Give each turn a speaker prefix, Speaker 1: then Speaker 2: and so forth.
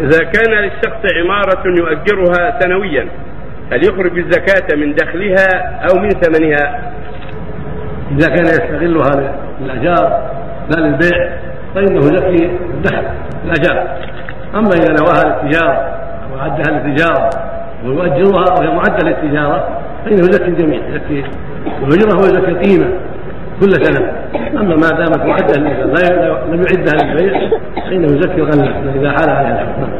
Speaker 1: إذا كان للشخص عمارة يؤجرها سنويا هل يخرج الزكاة من دخلها أو من ثمنها؟
Speaker 2: إذا كان يستغلها للأجار لا للبيع فإنه يزكي الدخل الأجار أما إذا نواها للتجارة وأعدها للتجارة ويؤجرها وهي معدة للتجارة فإنه يزكي الجميع يزكي الأجرة ويزكي القيمة كل سنة أما ما دامت معدة للإنسان لم يعدها للبيع فإنه يزكي الغلة إذا حال عليها. الحكم